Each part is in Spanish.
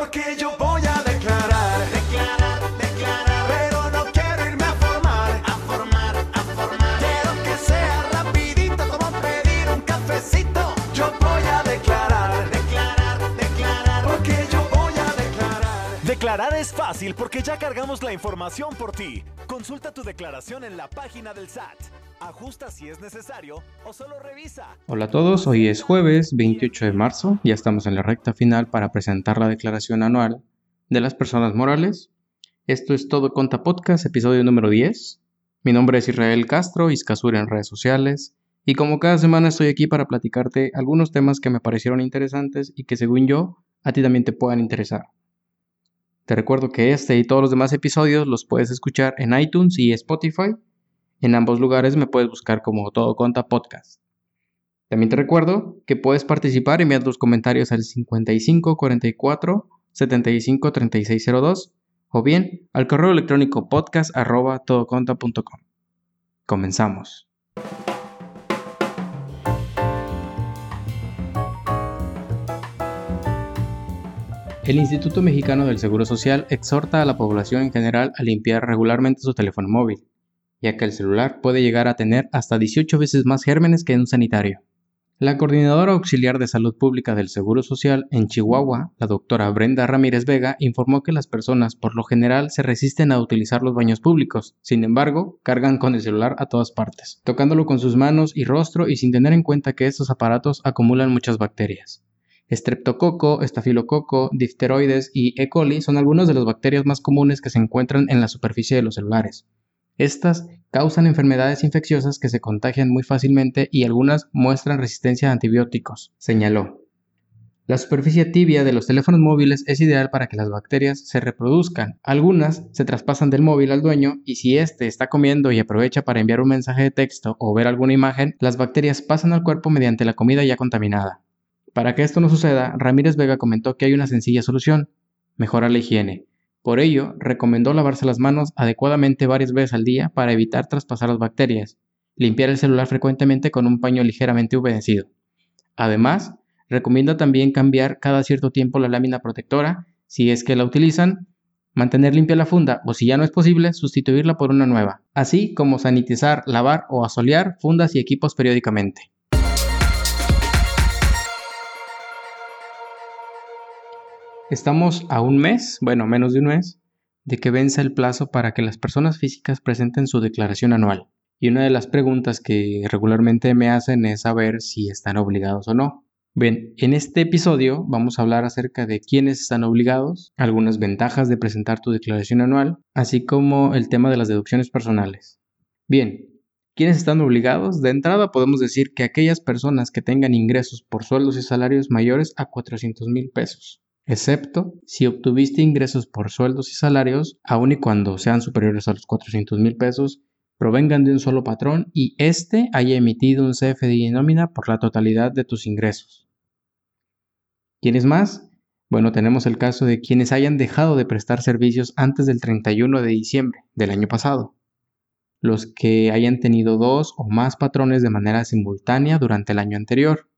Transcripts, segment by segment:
Porque yo voy a declarar, declarar, declarar. Pero no quiero irme a formar, a formar, a formar. Quiero que sea rapidito como pedir un cafecito. Yo voy a declarar, declarar, declarar. Porque yo voy a declarar. Declarar es fácil porque ya cargamos la información por ti. Consulta tu declaración en la página del SAT. Ajusta si es necesario o solo revisa. Hola a todos, hoy es jueves 28 de marzo, ya estamos en la recta final para presentar la declaración anual de las personas morales. Esto es Todo Conta Podcast, episodio número 10. Mi nombre es Israel Castro, Iscasur en redes sociales, y como cada semana estoy aquí para platicarte algunos temas que me parecieron interesantes y que según yo a ti también te puedan interesar. Te recuerdo que este y todos los demás episodios los puedes escuchar en iTunes y Spotify en ambos lugares me puedes buscar como Todo Conta Podcast. También te recuerdo que puedes participar enviando tus comentarios al 55 44 75 3602 o bien al correo electrónico podcast. Comenzamos. El Instituto Mexicano del Seguro Social exhorta a la población en general a limpiar regularmente su teléfono móvil ya que el celular puede llegar a tener hasta 18 veces más gérmenes que un sanitario. La coordinadora auxiliar de salud pública del Seguro Social en Chihuahua, la doctora Brenda Ramírez Vega, informó que las personas por lo general se resisten a utilizar los baños públicos, sin embargo, cargan con el celular a todas partes, tocándolo con sus manos y rostro y sin tener en cuenta que estos aparatos acumulan muchas bacterias. Estreptococo, estafilococo, difteroides y E. coli son algunas de las bacterias más comunes que se encuentran en la superficie de los celulares. Estas causan enfermedades infecciosas que se contagian muy fácilmente y algunas muestran resistencia a antibióticos, señaló. La superficie tibia de los teléfonos móviles es ideal para que las bacterias se reproduzcan. Algunas se traspasan del móvil al dueño y si éste está comiendo y aprovecha para enviar un mensaje de texto o ver alguna imagen, las bacterias pasan al cuerpo mediante la comida ya contaminada. Para que esto no suceda, Ramírez Vega comentó que hay una sencilla solución, mejorar la higiene. Por ello, recomendó lavarse las manos adecuadamente varias veces al día para evitar traspasar las bacterias, limpiar el celular frecuentemente con un paño ligeramente humedecido. Además, recomienda también cambiar cada cierto tiempo la lámina protectora, si es que la utilizan, mantener limpia la funda o si ya no es posible, sustituirla por una nueva, así como sanitizar, lavar o asolear fundas y equipos periódicamente. Estamos a un mes, bueno, menos de un mes, de que vence el plazo para que las personas físicas presenten su declaración anual. Y una de las preguntas que regularmente me hacen es saber si están obligados o no. Bien, en este episodio vamos a hablar acerca de quiénes están obligados, algunas ventajas de presentar tu declaración anual, así como el tema de las deducciones personales. Bien, ¿quiénes están obligados? De entrada podemos decir que aquellas personas que tengan ingresos por sueldos y salarios mayores a 400 mil pesos excepto si obtuviste ingresos por sueldos y salarios, aun y cuando sean superiores a los 400 mil pesos, provengan de un solo patrón y éste haya emitido un CFDI nómina por la totalidad de tus ingresos. ¿Quiénes más? Bueno, tenemos el caso de quienes hayan dejado de prestar servicios antes del 31 de diciembre del año pasado. Los que hayan tenido dos o más patrones de manera simultánea durante el año anterior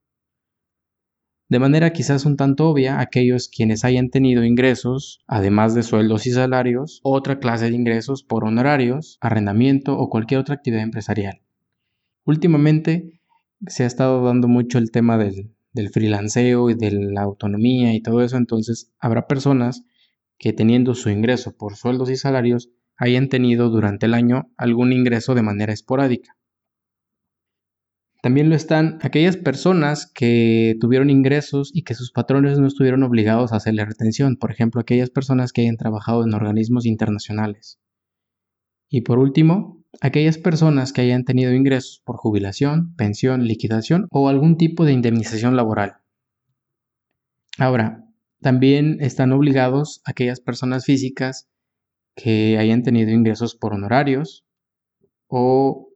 de manera quizás un tanto obvia aquellos quienes hayan tenido ingresos, además de sueldos y salarios, otra clase de ingresos por honorarios, arrendamiento o cualquier otra actividad empresarial. Últimamente se ha estado dando mucho el tema del, del freelanceo y de la autonomía y todo eso, entonces habrá personas que teniendo su ingreso por sueldos y salarios hayan tenido durante el año algún ingreso de manera esporádica. También lo están aquellas personas que tuvieron ingresos y que sus patrones no estuvieron obligados a hacerle retención, por ejemplo, aquellas personas que hayan trabajado en organismos internacionales. Y por último, aquellas personas que hayan tenido ingresos por jubilación, pensión, liquidación o algún tipo de indemnización laboral. Ahora, también están obligados aquellas personas físicas que hayan tenido ingresos por honorarios o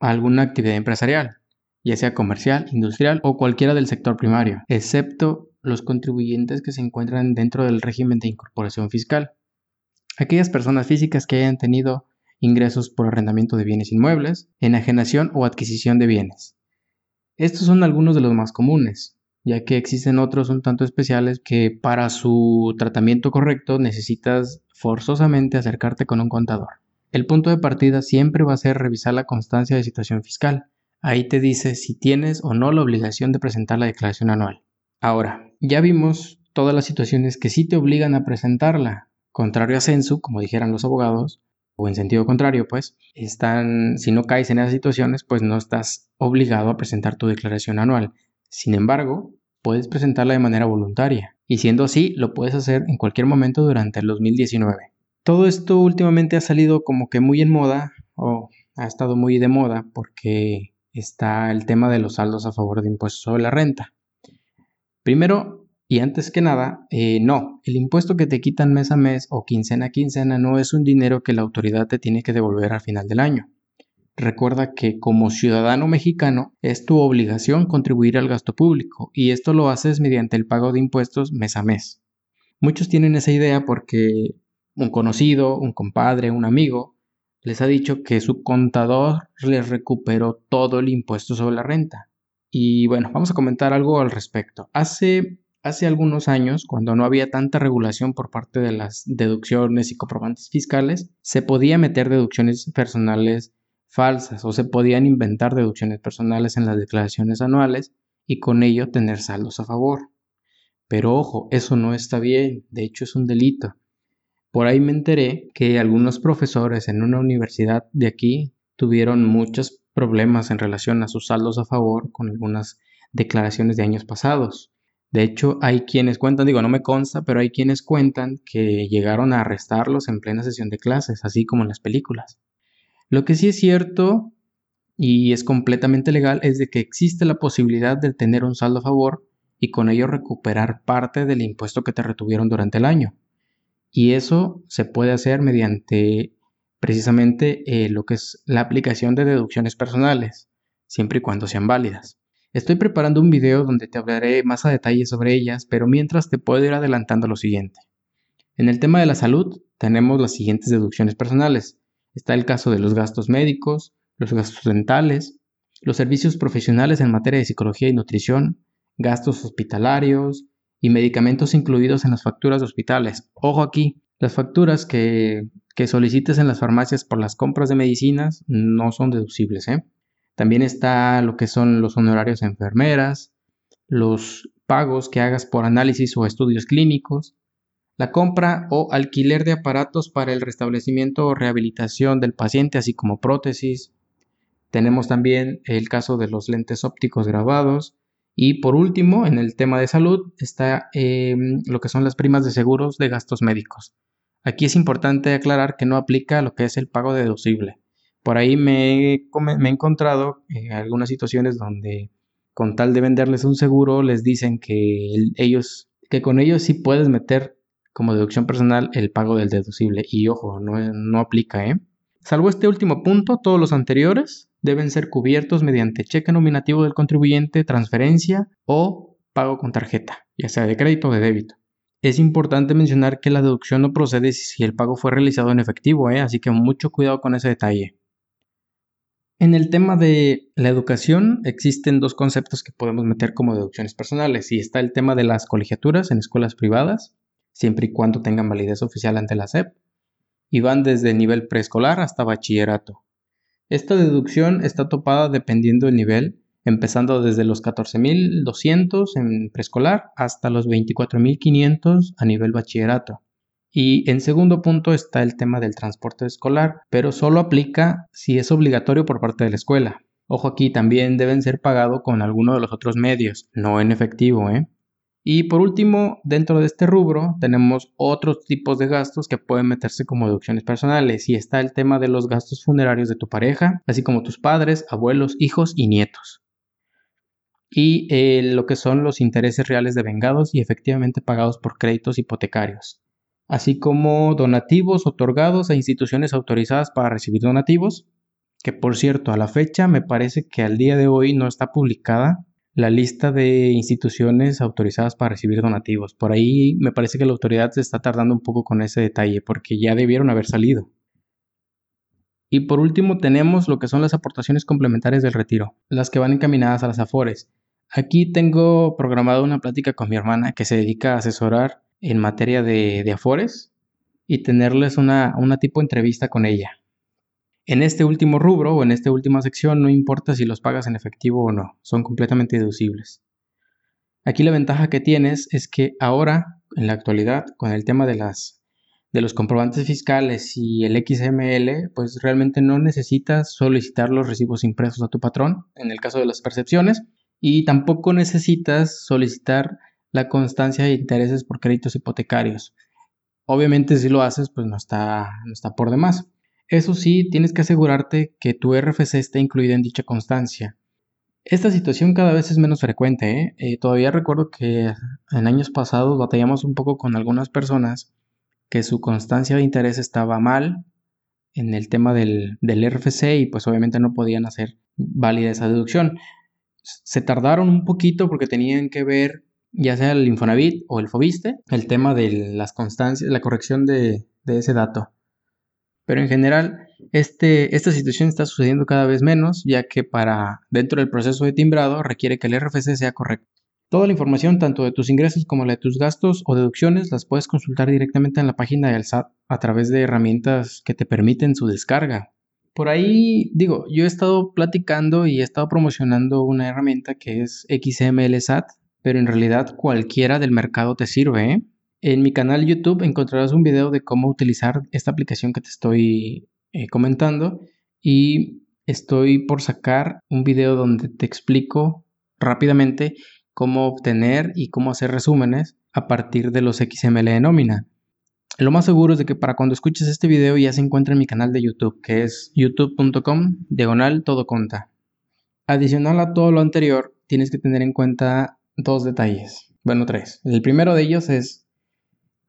alguna actividad empresarial, ya sea comercial, industrial o cualquiera del sector primario, excepto los contribuyentes que se encuentran dentro del régimen de incorporación fiscal. Aquellas personas físicas que hayan tenido ingresos por arrendamiento de bienes inmuebles, enajenación o adquisición de bienes. Estos son algunos de los más comunes, ya que existen otros un tanto especiales que para su tratamiento correcto necesitas forzosamente acercarte con un contador. El punto de partida siempre va a ser revisar la constancia de situación fiscal. Ahí te dice si tienes o no la obligación de presentar la declaración anual. Ahora, ya vimos todas las situaciones que sí te obligan a presentarla, contrario a censo, como dijeran los abogados, o en sentido contrario, pues, están, si no caes en esas situaciones, pues no estás obligado a presentar tu declaración anual. Sin embargo, puedes presentarla de manera voluntaria, y siendo así, lo puedes hacer en cualquier momento durante el 2019. Todo esto últimamente ha salido como que muy en moda, o ha estado muy de moda, porque está el tema de los saldos a favor de impuestos sobre la renta. Primero, y antes que nada, eh, no, el impuesto que te quitan mes a mes o quincena a quincena no es un dinero que la autoridad te tiene que devolver al final del año. Recuerda que como ciudadano mexicano es tu obligación contribuir al gasto público y esto lo haces mediante el pago de impuestos mes a mes. Muchos tienen esa idea porque un conocido, un compadre, un amigo les ha dicho que su contador les recuperó todo el impuesto sobre la renta. Y bueno, vamos a comentar algo al respecto. Hace Hace algunos años, cuando no había tanta regulación por parte de las deducciones y comprobantes fiscales, se podía meter deducciones personales falsas o se podían inventar deducciones personales en las declaraciones anuales y con ello tener saldos a favor. Pero ojo, eso no está bien, de hecho es un delito. Por ahí me enteré que algunos profesores en una universidad de aquí tuvieron muchos problemas en relación a sus saldos a favor con algunas declaraciones de años pasados. De hecho, hay quienes cuentan, digo, no me consta, pero hay quienes cuentan que llegaron a arrestarlos en plena sesión de clases, así como en las películas. Lo que sí es cierto y es completamente legal es de que existe la posibilidad de tener un saldo a favor y con ello recuperar parte del impuesto que te retuvieron durante el año. Y eso se puede hacer mediante precisamente eh, lo que es la aplicación de deducciones personales, siempre y cuando sean válidas. Estoy preparando un video donde te hablaré más a detalle sobre ellas, pero mientras te puedo ir adelantando lo siguiente. En el tema de la salud tenemos las siguientes deducciones personales. Está el caso de los gastos médicos, los gastos dentales, los servicios profesionales en materia de psicología y nutrición, gastos hospitalarios y medicamentos incluidos en las facturas de hospitales. Ojo aquí, las facturas que, que solicites en las farmacias por las compras de medicinas no son deducibles. ¿eh? También está lo que son los honorarios a enfermeras, los pagos que hagas por análisis o estudios clínicos, la compra o alquiler de aparatos para el restablecimiento o rehabilitación del paciente, así como prótesis. Tenemos también el caso de los lentes ópticos grabados. Y por último, en el tema de salud, está em, lo que son las primas de seguros de gastos médicos. Aquí es importante aclarar que no aplica lo que es el pago deducible. Por ahí me, he encontrado en algunas situaciones donde con tal de venderles un seguro les dicen que ellos que con ellos sí puedes meter como deducción personal el pago del deducible y ojo, no, no aplica, ¿eh? Salvo este último punto, todos los anteriores deben ser cubiertos mediante cheque nominativo del contribuyente, transferencia o pago con tarjeta, ya sea de crédito o de débito. Es importante mencionar que la deducción no procede si el pago fue realizado en efectivo, ¿eh? así que mucho cuidado con ese detalle. En el tema de la educación existen dos conceptos que podemos meter como deducciones personales y está el tema de las colegiaturas en escuelas privadas, siempre y cuando tengan validez oficial ante la SEP, y van desde nivel preescolar hasta bachillerato. Esta deducción está topada dependiendo del nivel, empezando desde los 14.200 en preescolar hasta los 24.500 a nivel bachillerato. Y en segundo punto está el tema del transporte escolar, pero solo aplica si es obligatorio por parte de la escuela. Ojo aquí, también deben ser pagados con alguno de los otros medios, no en efectivo, ¿eh? Y por último, dentro de este rubro tenemos otros tipos de gastos que pueden meterse como deducciones personales y está el tema de los gastos funerarios de tu pareja, así como tus padres, abuelos, hijos y nietos. Y eh, lo que son los intereses reales de vengados y efectivamente pagados por créditos hipotecarios así como donativos otorgados a instituciones autorizadas para recibir donativos, que por cierto, a la fecha me parece que al día de hoy no está publicada la lista de instituciones autorizadas para recibir donativos. Por ahí me parece que la autoridad se está tardando un poco con ese detalle porque ya debieron haber salido. Y por último tenemos lo que son las aportaciones complementarias del retiro, las que van encaminadas a las afores. Aquí tengo programada una plática con mi hermana que se dedica a asesorar en materia de, de afores y tenerles una, una tipo de entrevista con ella. En este último rubro o en esta última sección no importa si los pagas en efectivo o no, son completamente deducibles. Aquí la ventaja que tienes es que ahora, en la actualidad, con el tema de las de los comprobantes fiscales y el XML, pues realmente no necesitas solicitar los recibos impresos a tu patrón en el caso de las percepciones y tampoco necesitas solicitar la constancia de intereses por créditos hipotecarios. Obviamente si lo haces, pues no está, no está por demás. Eso sí, tienes que asegurarte que tu RFC esté incluida en dicha constancia. Esta situación cada vez es menos frecuente. ¿eh? Eh, todavía recuerdo que en años pasados batallamos un poco con algunas personas que su constancia de interés estaba mal en el tema del, del RFC y pues obviamente no podían hacer válida esa deducción. Se tardaron un poquito porque tenían que ver ya sea el Infonavit o el Fobiste, el tema de las constancias, la corrección de, de ese dato. Pero en general, este, esta situación está sucediendo cada vez menos, ya que para dentro del proceso de timbrado requiere que el RFC sea correcto. Toda la información, tanto de tus ingresos como la de tus gastos o deducciones, las puedes consultar directamente en la página del SAT a través de herramientas que te permiten su descarga. Por ahí, digo, yo he estado platicando y he estado promocionando una herramienta que es XML SAT, pero en realidad cualquiera del mercado te sirve. ¿eh? En mi canal YouTube encontrarás un video de cómo utilizar esta aplicación que te estoy eh, comentando y estoy por sacar un video donde te explico rápidamente cómo obtener y cómo hacer resúmenes a partir de los XML de nómina. Lo más seguro es de que para cuando escuches este video ya se encuentra en mi canal de YouTube, que es youtube.com diagonal. Adicional a todo lo anterior, tienes que tener en cuenta dos detalles. Bueno, tres. El primero de ellos es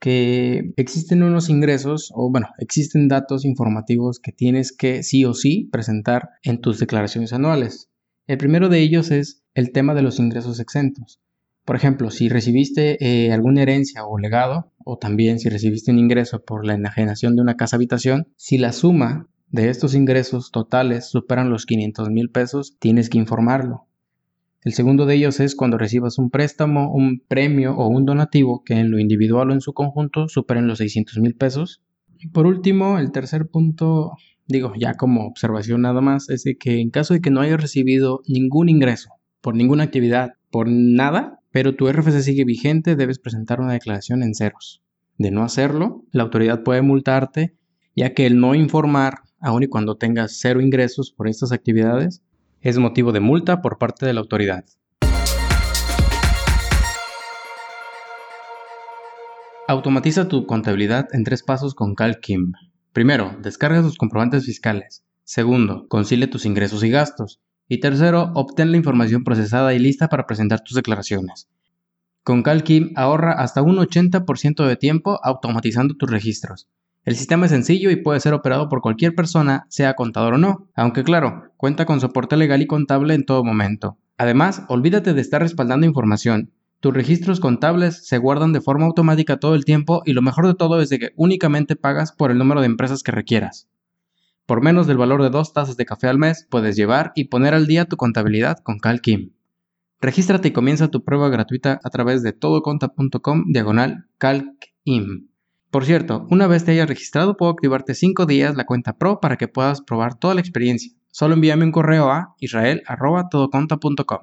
que existen unos ingresos o bueno, existen datos informativos que tienes que sí o sí presentar en tus declaraciones anuales. El primero de ellos es el tema de los ingresos exentos. Por ejemplo, si recibiste eh, alguna herencia o legado, o también si recibiste un ingreso por la enajenación de una casa habitación, si la suma de estos ingresos totales superan los 500 mil pesos, tienes que informarlo. El segundo de ellos es cuando recibas un préstamo, un premio o un donativo que en lo individual o en su conjunto superen los 600 mil pesos. Y por último, el tercer punto digo, ya como observación nada más, es que en caso de que no hayas recibido ningún ingreso por ninguna actividad, por nada, pero tu RFC sigue vigente, debes presentar una declaración en ceros. De no hacerlo, la autoridad puede multarte, ya que el no informar, aun y cuando tengas cero ingresos por estas actividades, es motivo de multa por parte de la autoridad. Automatiza tu contabilidad en tres pasos con CalKim. Primero, descarga tus comprobantes fiscales. Segundo, concilia tus ingresos y gastos. Y tercero, obtén la información procesada y lista para presentar tus declaraciones. Con CalKim ahorra hasta un 80% de tiempo automatizando tus registros. El sistema es sencillo y puede ser operado por cualquier persona, sea contador o no, aunque claro, cuenta con soporte legal y contable en todo momento. Además, olvídate de estar respaldando información. Tus registros contables se guardan de forma automática todo el tiempo y lo mejor de todo es de que únicamente pagas por el número de empresas que requieras. Por menos del valor de dos tazas de café al mes, puedes llevar y poner al día tu contabilidad con CalKim. Regístrate y comienza tu prueba gratuita a través de todoconta.com diagonal CalKim. Por cierto, una vez te hayas registrado puedo activarte 5 días la cuenta Pro para que puedas probar toda la experiencia. Solo envíame un correo a israel.todoconta.com.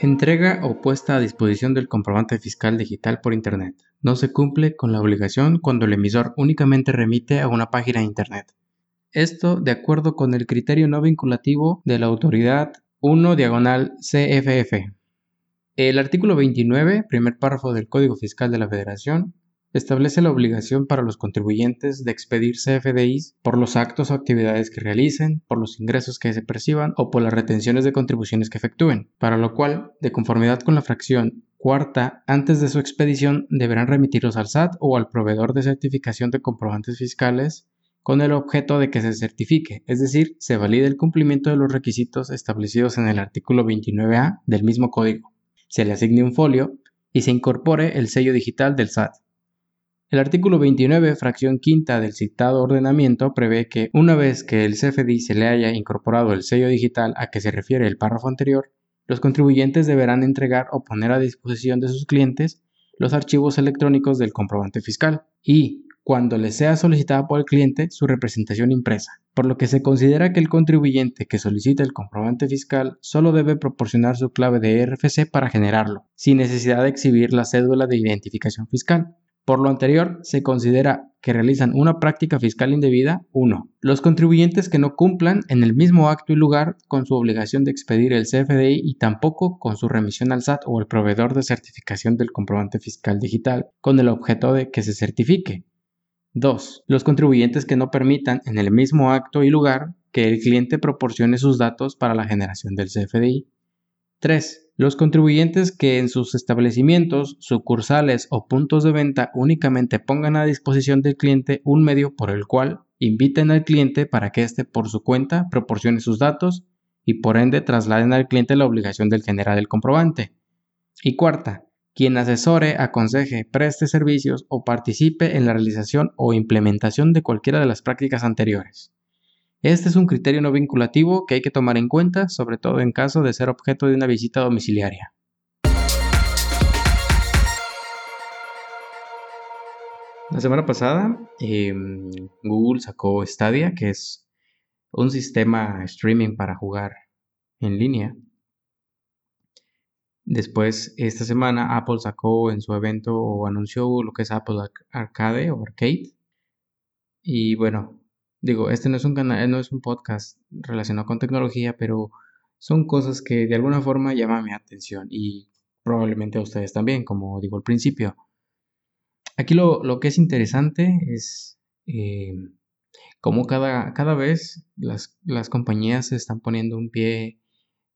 Entrega o puesta a disposición del comprobante fiscal digital por Internet. No se cumple con la obligación cuando el emisor únicamente remite a una página de Internet. Esto de acuerdo con el criterio no vinculativo de la autoridad 1 diagonal CFF. El artículo 29, primer párrafo del Código Fiscal de la Federación, establece la obligación para los contribuyentes de expedir CFDIs por los actos o actividades que realicen, por los ingresos que se perciban o por las retenciones de contribuciones que efectúen, para lo cual, de conformidad con la fracción cuarta, antes de su expedición deberán remitirlos al SAT o al proveedor de certificación de comprobantes fiscales con el objeto de que se certifique, es decir, se valide el cumplimiento de los requisitos establecidos en el artículo 29A del mismo código, se le asigne un folio y se incorpore el sello digital del SAT. El artículo 29, fracción quinta del citado ordenamiento prevé que una vez que el CFDI se le haya incorporado el sello digital a que se refiere el párrafo anterior, los contribuyentes deberán entregar o poner a disposición de sus clientes los archivos electrónicos del comprobante fiscal y, cuando les sea solicitada por el cliente, su representación impresa, por lo que se considera que el contribuyente que solicita el comprobante fiscal solo debe proporcionar su clave de RFC para generarlo, sin necesidad de exhibir la cédula de identificación fiscal. Por lo anterior, se considera que realizan una práctica fiscal indebida 1. Los contribuyentes que no cumplan en el mismo acto y lugar con su obligación de expedir el CFDI y tampoco con su remisión al SAT o al proveedor de certificación del comprobante fiscal digital con el objeto de que se certifique. 2. Los contribuyentes que no permitan en el mismo acto y lugar que el cliente proporcione sus datos para la generación del CFDI. 3. Los contribuyentes que en sus establecimientos, sucursales o puntos de venta únicamente pongan a disposición del cliente un medio por el cual inviten al cliente para que éste por su cuenta proporcione sus datos y por ende trasladen al cliente la obligación del generar el comprobante. Y cuarta, quien asesore, aconseje, preste servicios o participe en la realización o implementación de cualquiera de las prácticas anteriores. Este es un criterio no vinculativo que hay que tomar en cuenta, sobre todo en caso de ser objeto de una visita domiciliaria. La semana pasada, em, Google sacó Stadia, que es un sistema streaming para jugar en línea. Después, esta semana, Apple sacó en su evento o anunció lo que es Apple Arcade o Arcade. Y bueno, Digo, este no es un canal, no es un podcast relacionado con tecnología, pero son cosas que de alguna forma llaman mi atención y probablemente a ustedes también, como digo al principio. Aquí lo, que es interesante es eh, cómo cada, cada vez las, las compañías se están poniendo un pie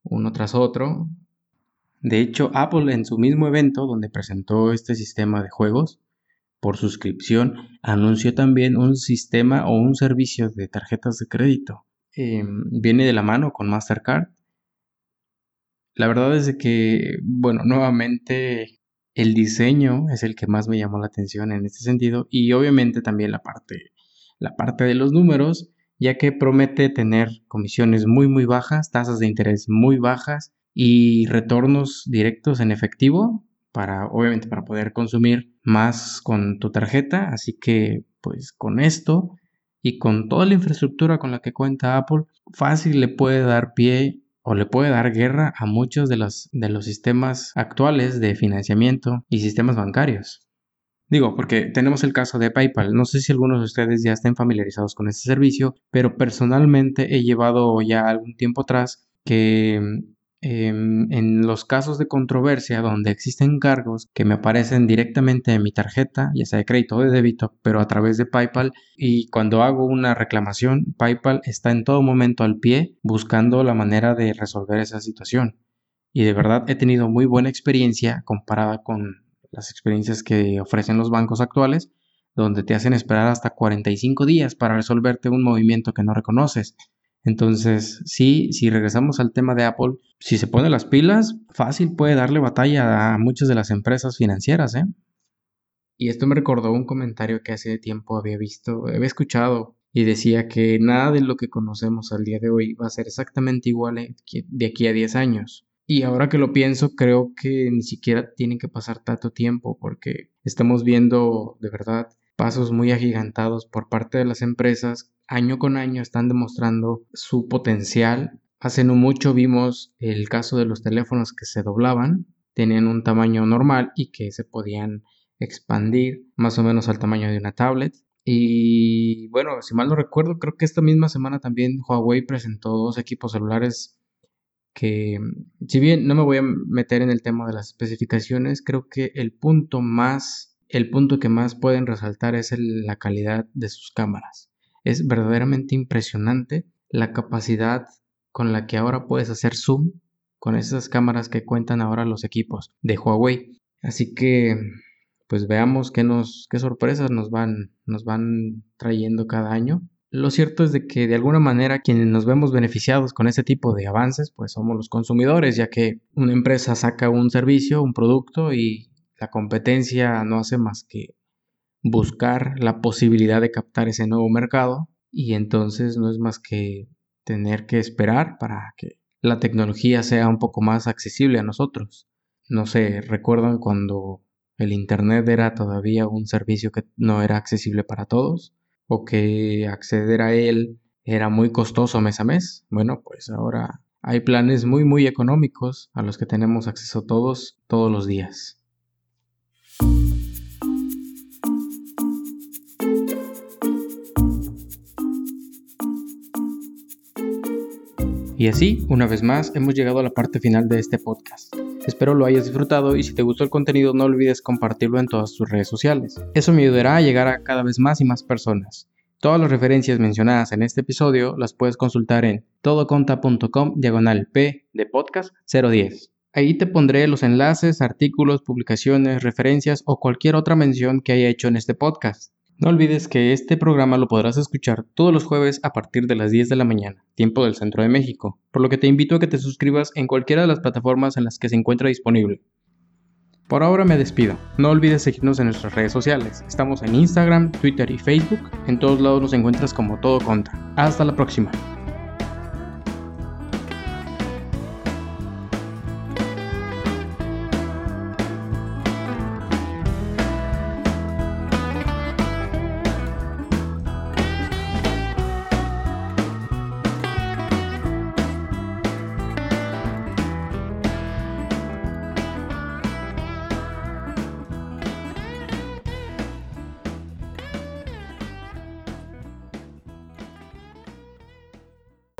uno tras otro. De hecho, Apple en su mismo evento donde presentó este sistema de juegos, por suscripción, anunció también un sistema o un servicio de tarjetas de crédito. Em, viene de la mano con Mastercard. La verdad es que, bueno, nuevamente el diseño es el que más me llamó la atención en este sentido y obviamente también la parte, la parte de los números, ya que promete tener comisiones muy muy bajas, tasas de interés muy bajas y retornos directos en efectivo para obviamente para poder consumir más con tu tarjeta, así que pues con esto y con toda la infraestructura con la que cuenta Apple, fácil le puede dar pie o le puede dar guerra a muchos de los, de los sistemas actuales de financiamiento y sistemas bancarios. Digo, porque tenemos el caso de PayPal. No sé si algunos de ustedes ya estén familiarizados con este servicio, pero personalmente he llevado ya algún tiempo atrás que Em, en los casos de controversia donde existen cargos que me aparecen directamente en mi tarjeta, ya sea de crédito o de débito, pero a través de PayPal, y cuando hago una reclamación, PayPal está en todo momento al pie buscando la manera de resolver esa situación. Y de verdad he tenido muy buena experiencia comparada con las experiencias que ofrecen los bancos actuales, donde te hacen esperar hasta 45 días para resolverte un movimiento que no reconoces. Entonces, sí, si regresamos al tema de Apple, si se pone las pilas, fácil puede darle batalla a muchas de las empresas financieras, ¿eh? Y esto me recordó un comentario que hace tiempo había visto, había escuchado, y decía que nada de lo que conocemos al día de hoy va a ser exactamente igual de aquí a 10 años. Y ahora que lo pienso, creo que ni siquiera tiene que pasar tanto tiempo porque estamos viendo de verdad pasos muy agigantados por parte de las empresas año con año están demostrando su potencial. Hace no mucho vimos el caso de los teléfonos que se doblaban, tenían un tamaño normal y que se podían expandir más o menos al tamaño de una tablet. Y bueno, si mal no recuerdo, creo que esta misma semana también Huawei presentó dos equipos celulares que, si bien no me voy a meter en el tema de las especificaciones, creo que el punto más, el punto que más pueden resaltar es la calidad de sus cámaras. Es verdaderamente impresionante la capacidad con la que ahora puedes hacer zoom con esas cámaras que cuentan ahora los equipos de Huawei. Así que pues veamos qué nos qué sorpresas nos van nos van trayendo cada año. Lo cierto es de que de alguna manera quienes nos vemos beneficiados con este tipo de avances pues somos los consumidores, ya que una empresa saca un servicio, un producto y la competencia no hace más que buscar la posibilidad de captar ese nuevo mercado y entonces no es más que tener que esperar para que la tecnología sea un poco más accesible a nosotros. No sé, recuerdan cuando el Internet era todavía un servicio que no era accesible para todos o que acceder a él era muy costoso mes a mes. Bueno, pues ahora hay planes muy muy económicos a los que tenemos acceso todos todos los días. Y así, una vez más, hemos llegado a la parte final de este podcast. Espero lo hayas disfrutado y si te gustó el contenido no olvides compartirlo en todas tus redes sociales. Eso me ayudará a llegar a cada vez más y más personas. Todas las referencias mencionadas en este episodio las puedes consultar en todoconta.com diagonal P de podcast 010. Ahí te pondré los enlaces, artículos, publicaciones, referencias o cualquier otra mención que haya hecho en este podcast. No olvides que este programa lo podrás escuchar todos los jueves a partir de las 10 de la mañana, tiempo del centro de México, por lo que te invito a que te suscribas en cualquiera de las plataformas en las que se encuentra disponible. Por ahora me despido. No olvides seguirnos en nuestras redes sociales. Estamos en Instagram, Twitter y Facebook. En todos lados nos encuentras como todo contra. Hasta la próxima.